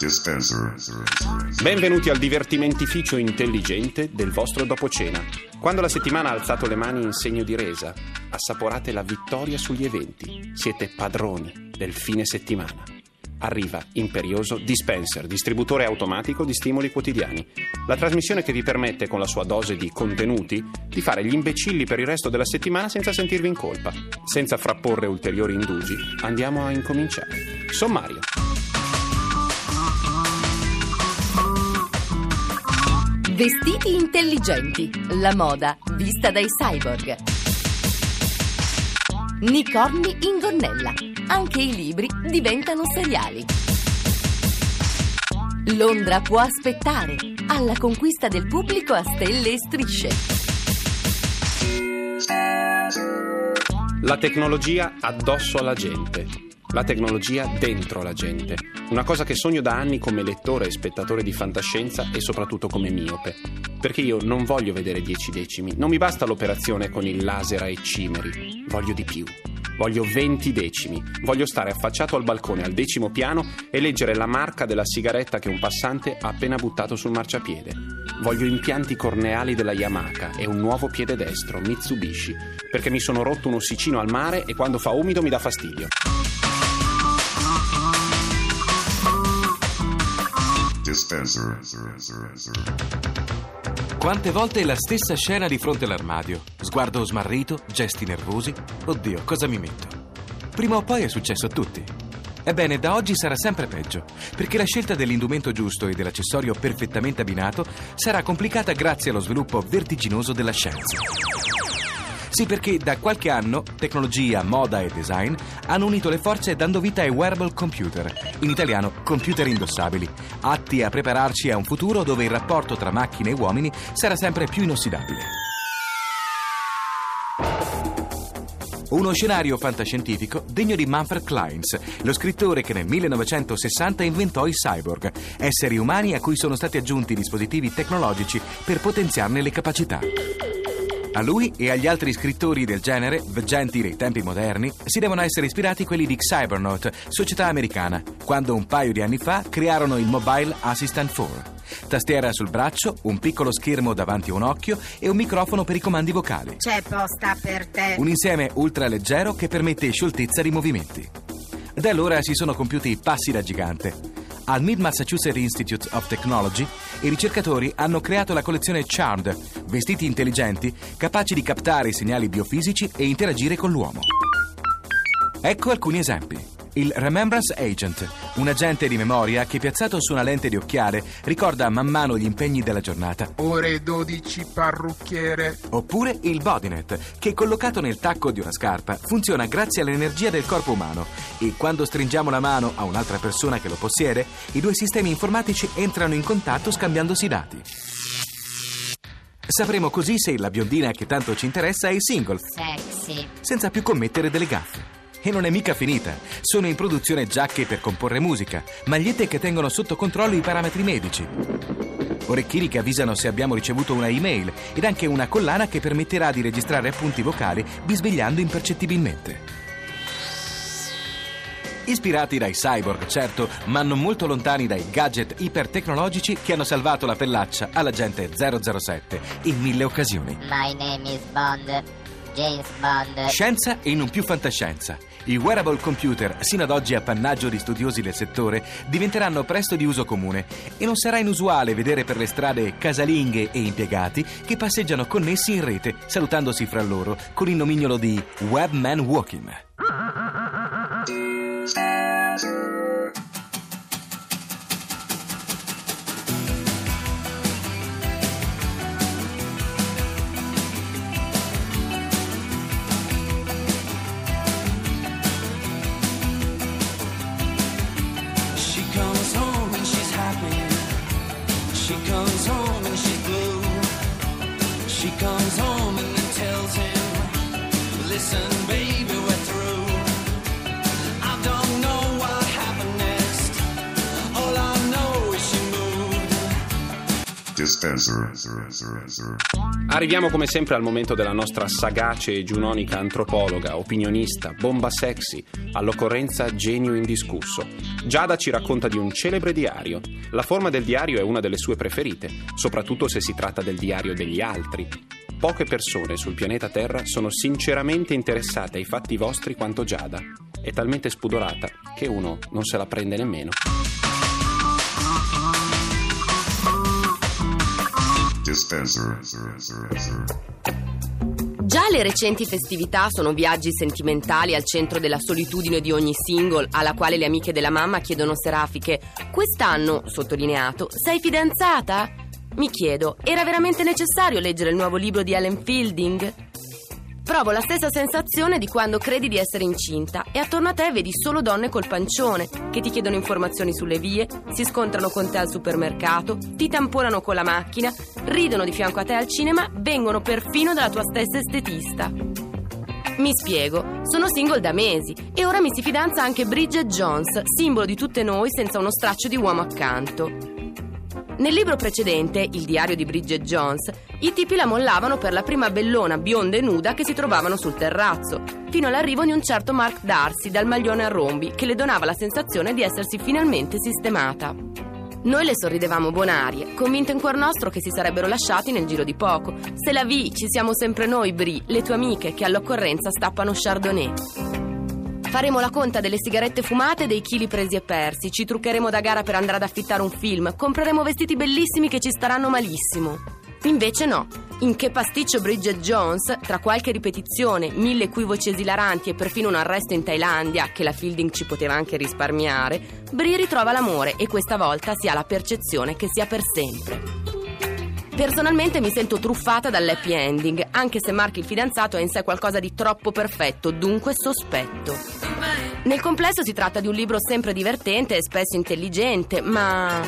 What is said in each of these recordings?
Dispenser. Benvenuti al divertimentificio intelligente del vostro dopo cena. Quando la settimana ha alzato le mani in segno di resa, assaporate la vittoria sugli eventi. Siete padroni del fine settimana. Arriva imperioso Dispenser, distributore automatico di stimoli quotidiani. La trasmissione che vi permette, con la sua dose di contenuti, di fare gli imbecilli per il resto della settimana senza sentirvi in colpa. Senza frapporre ulteriori indugi, andiamo a incominciare. Sommario. Vestiti intelligenti. La moda vista dai cyborg. Nicorni in gonnella. Anche i libri diventano seriali. Londra può aspettare. Alla conquista del pubblico a stelle e strisce. La tecnologia addosso alla gente. La tecnologia dentro la gente. Una cosa che sogno da anni come lettore e spettatore di fantascienza e soprattutto come miope. Perché io non voglio vedere dieci decimi, non mi basta l'operazione con il laser a eccimeri, voglio di più. Voglio 20 decimi, voglio stare affacciato al balcone al decimo piano e leggere la marca della sigaretta che un passante ha appena buttato sul marciapiede. Voglio impianti corneali della Yamaha e un nuovo piede destro, Mitsubishi, perché mi sono rotto un ossicino al mare e quando fa umido mi dà fastidio. Dispenser. Quante volte la stessa scena di fronte all'armadio? Sguardo smarrito, gesti nervosi. Oddio, cosa mi metto? Prima o poi è successo a tutti. Ebbene, da oggi sarà sempre peggio, perché la scelta dell'indumento giusto e dell'accessorio perfettamente abbinato sarà complicata grazie allo sviluppo vertiginoso della scienza. Sì, perché da qualche anno tecnologia, moda e design hanno unito le forze dando vita ai wearable computer, in italiano computer indossabili, atti a prepararci a un futuro dove il rapporto tra macchine e uomini sarà sempre più inossidabile. Uno scenario fantascientifico degno di Manfred Kleins, lo scrittore che nel 1960 inventò i cyborg, esseri umani a cui sono stati aggiunti dispositivi tecnologici per potenziarne le capacità. A lui e agli altri scrittori del genere, veggenti dei tempi moderni, si devono essere ispirati quelli di Cybernaut, società americana, quando un paio di anni fa crearono il Mobile Assistant 4. Tastiera sul braccio, un piccolo schermo davanti a un occhio e un microfono per i comandi vocali. C'è posta per te. Un insieme ultra leggero che permette scioltezza di movimenti. Da allora si sono compiuti passi da gigante. Al Mid Massachusetts Institute of Technology i ricercatori hanno creato la collezione Charmed, vestiti intelligenti capaci di captare i segnali biofisici e interagire con l'uomo. Ecco alcuni esempi. Il Remembrance Agent, un agente di memoria che piazzato su una lente di occhiale ricorda man mano gli impegni della giornata. Ore 12 parrucchiere. Oppure il Bodynet, che collocato nel tacco di una scarpa funziona grazie all'energia del corpo umano e quando stringiamo la mano a un'altra persona che lo possiede, i due sistemi informatici entrano in contatto scambiandosi dati. Sapremo così se la biondina che tanto ci interessa è single, Sexy. senza più commettere delle gaffe. E non è mica finita. Sono in produzione giacche per comporre musica, magliette che tengono sotto controllo i parametri medici. Orecchini che avvisano se abbiamo ricevuto una email ed anche una collana che permetterà di registrare appunti vocali bisbigliando impercettibilmente. Ispirati dai cyborg, certo, ma non molto lontani dai gadget ipertecnologici che hanno salvato la pellaccia all'agente 007 in mille occasioni. My name is Bond. James Bond. Scienza e non più fantascienza. I wearable computer, sino ad oggi appannaggio di studiosi del settore, diventeranno presto di uso comune e non sarà inusuale vedere per le strade casalinghe e impiegati che passeggiano connessi in rete, salutandosi fra loro con il nomignolo di Webman Walking. She comes home and then tells him, Listen, baby. Arriviamo come sempre al momento della nostra sagace e giunonica antropologa, opinionista, bomba sexy, all'occorrenza genio indiscusso. Giada ci racconta di un celebre diario. La forma del diario è una delle sue preferite, soprattutto se si tratta del diario degli altri. Poche persone sul pianeta Terra sono sinceramente interessate ai fatti vostri quanto Giada. È talmente spudorata che uno non se la prende nemmeno. Dispenser. Già le recenti festività sono viaggi sentimentali al centro della solitudine di ogni single, alla quale le amiche della mamma chiedono serafiche: Quest'anno, sottolineato, sei fidanzata? Mi chiedo, era veramente necessario leggere il nuovo libro di Ellen Fielding? Provo la stessa sensazione di quando credi di essere incinta e attorno a te vedi solo donne col pancione che ti chiedono informazioni sulle vie, si scontrano con te al supermercato, ti tamponano con la macchina, ridono di fianco a te al cinema, vengono perfino dalla tua stessa estetista. Mi spiego, sono single da mesi e ora mi si fidanza anche Bridget Jones, simbolo di tutte noi senza uno straccio di uomo accanto. Nel libro precedente, Il diario di Bridget Jones, i tipi la mollavano per la prima bellona bionda e nuda che si trovavano sul terrazzo, fino all'arrivo di un certo Mark Darcy dal maglione a rombi che le donava la sensazione di essersi finalmente sistemata. Noi le sorridevamo bonarie, convinte in cuor nostro che si sarebbero lasciati nel giro di poco. Se la vi, ci siamo sempre noi, Bri, le tue amiche che all'occorrenza stappano Chardonnay. Faremo la conta delle sigarette fumate e dei chili presi e persi. Ci truccheremo da gara per andare ad affittare un film. Compreremo vestiti bellissimi che ci staranno malissimo. Invece no. In che pasticcio Bridget Jones, tra qualche ripetizione, mille equivoci esilaranti e perfino un arresto in Thailandia, che la Fielding ci poteva anche risparmiare, Brie ritrova l'amore e questa volta si ha la percezione che sia per sempre. Personalmente mi sento truffata dall'happy ending, anche se Mark il fidanzato è in sé qualcosa di troppo perfetto, dunque sospetto. Nel complesso si tratta di un libro sempre divertente e spesso intelligente, ma...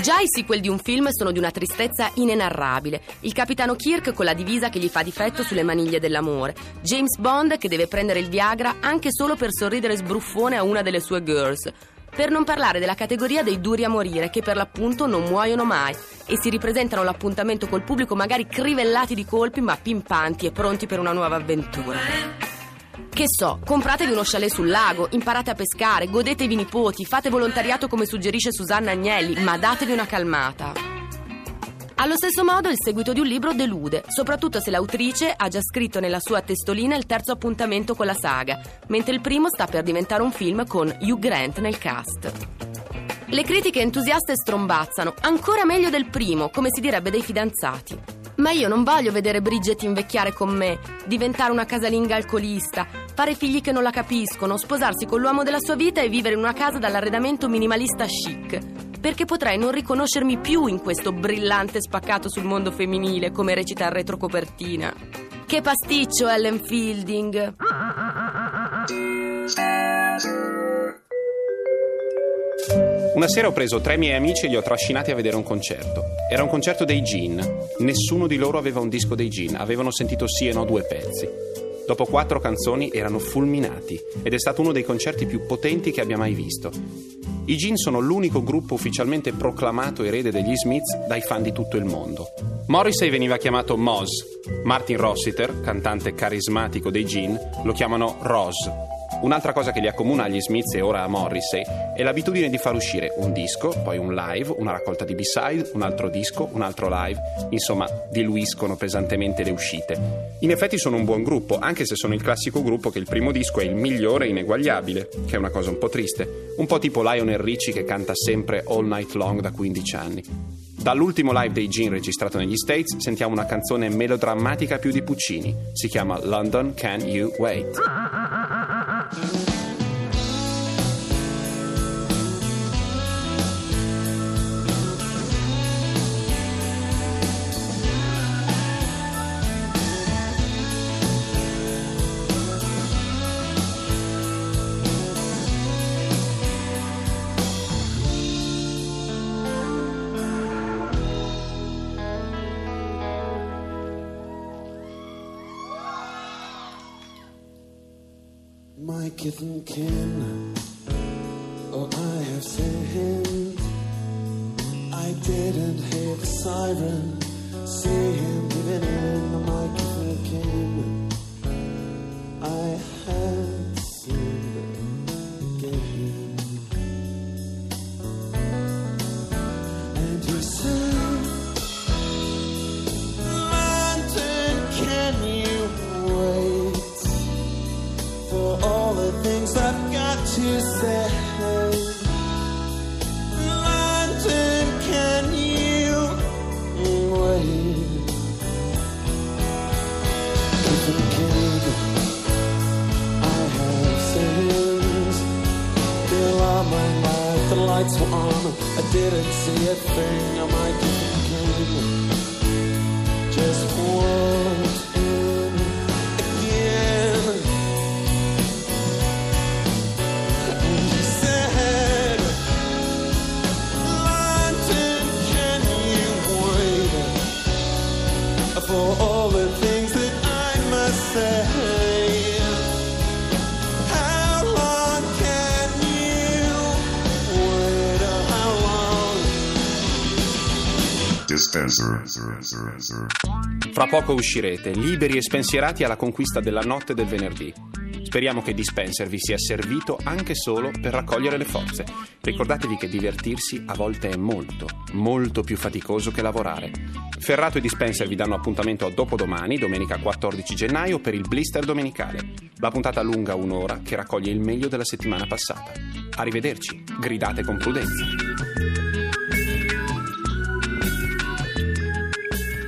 Già i sequel di un film sono di una tristezza inenarrabile. Il capitano Kirk con la divisa che gli fa difetto sulle maniglie dell'amore. James Bond che deve prendere il Viagra anche solo per sorridere sbruffone a una delle sue girls. Per non parlare della categoria dei duri a morire, che per l'appunto non muoiono mai e si ripresentano all'appuntamento col pubblico magari crivellati di colpi ma pimpanti e pronti per una nuova avventura. Che so, compratevi uno chalet sul lago, imparate a pescare, godetevi i nipoti, fate volontariato come suggerisce Susanna Agnelli, ma datevi una calmata. Allo stesso modo il seguito di un libro delude, soprattutto se l'autrice ha già scritto nella sua testolina il terzo appuntamento con la saga, mentre il primo sta per diventare un film con Hugh Grant nel cast. Le critiche entusiaste strombazzano, ancora meglio del primo, come si direbbe dei fidanzati. Ma io non voglio vedere Bridget invecchiare con me, diventare una casalinga alcolista, fare figli che non la capiscono, sposarsi con l'uomo della sua vita e vivere in una casa dall'arredamento minimalista chic. Perché potrei non riconoscermi più in questo brillante spaccato sul mondo femminile, come recita il retrocopertina. Che pasticcio, Ellen Fielding! Una sera ho preso tre miei amici e li ho trascinati a vedere un concerto. Era un concerto dei Gin. Nessuno di loro aveva un disco dei Gin, avevano sentito sì e no due pezzi. Dopo quattro canzoni erano fulminati ed è stato uno dei concerti più potenti che abbia mai visto. I Gin sono l'unico gruppo ufficialmente proclamato erede degli Smiths dai fan di tutto il mondo. Morrissey veniva chiamato Moz. Martin Rossiter, cantante carismatico dei Gin, lo chiamano Roz. Un'altra cosa che li accomuna agli Smiths e ora a Morrissey è l'abitudine di far uscire un disco, poi un live, una raccolta di B-side, un altro disco, un altro live. Insomma, diluiscono pesantemente le uscite. In effetti sono un buon gruppo, anche se sono il classico gruppo che il primo disco è il migliore e ineguagliabile, che è una cosa un po' triste. Un po' tipo Lionel Richie che canta sempre All Night Long da 15 anni. Dall'ultimo live dei Gin registrato negli States sentiamo una canzone melodrammatica più di Puccini. Si chiama London Can You Wait? My and kin. Oh, I have sinned. I didn't hear the siren. See him giving in, and kin. Didn't see a thing. I might Dispenser. Fra poco uscirete, liberi e spensierati alla conquista della notte del venerdì. Speriamo che Dispenser vi sia servito anche solo per raccogliere le forze. Ricordatevi che divertirsi a volte è molto, molto più faticoso che lavorare. Ferrato e Dispenser vi danno appuntamento a dopodomani, domenica 14 gennaio, per il blister domenicale. La puntata lunga un'ora che raccoglie il meglio della settimana passata. Arrivederci, gridate con prudenza.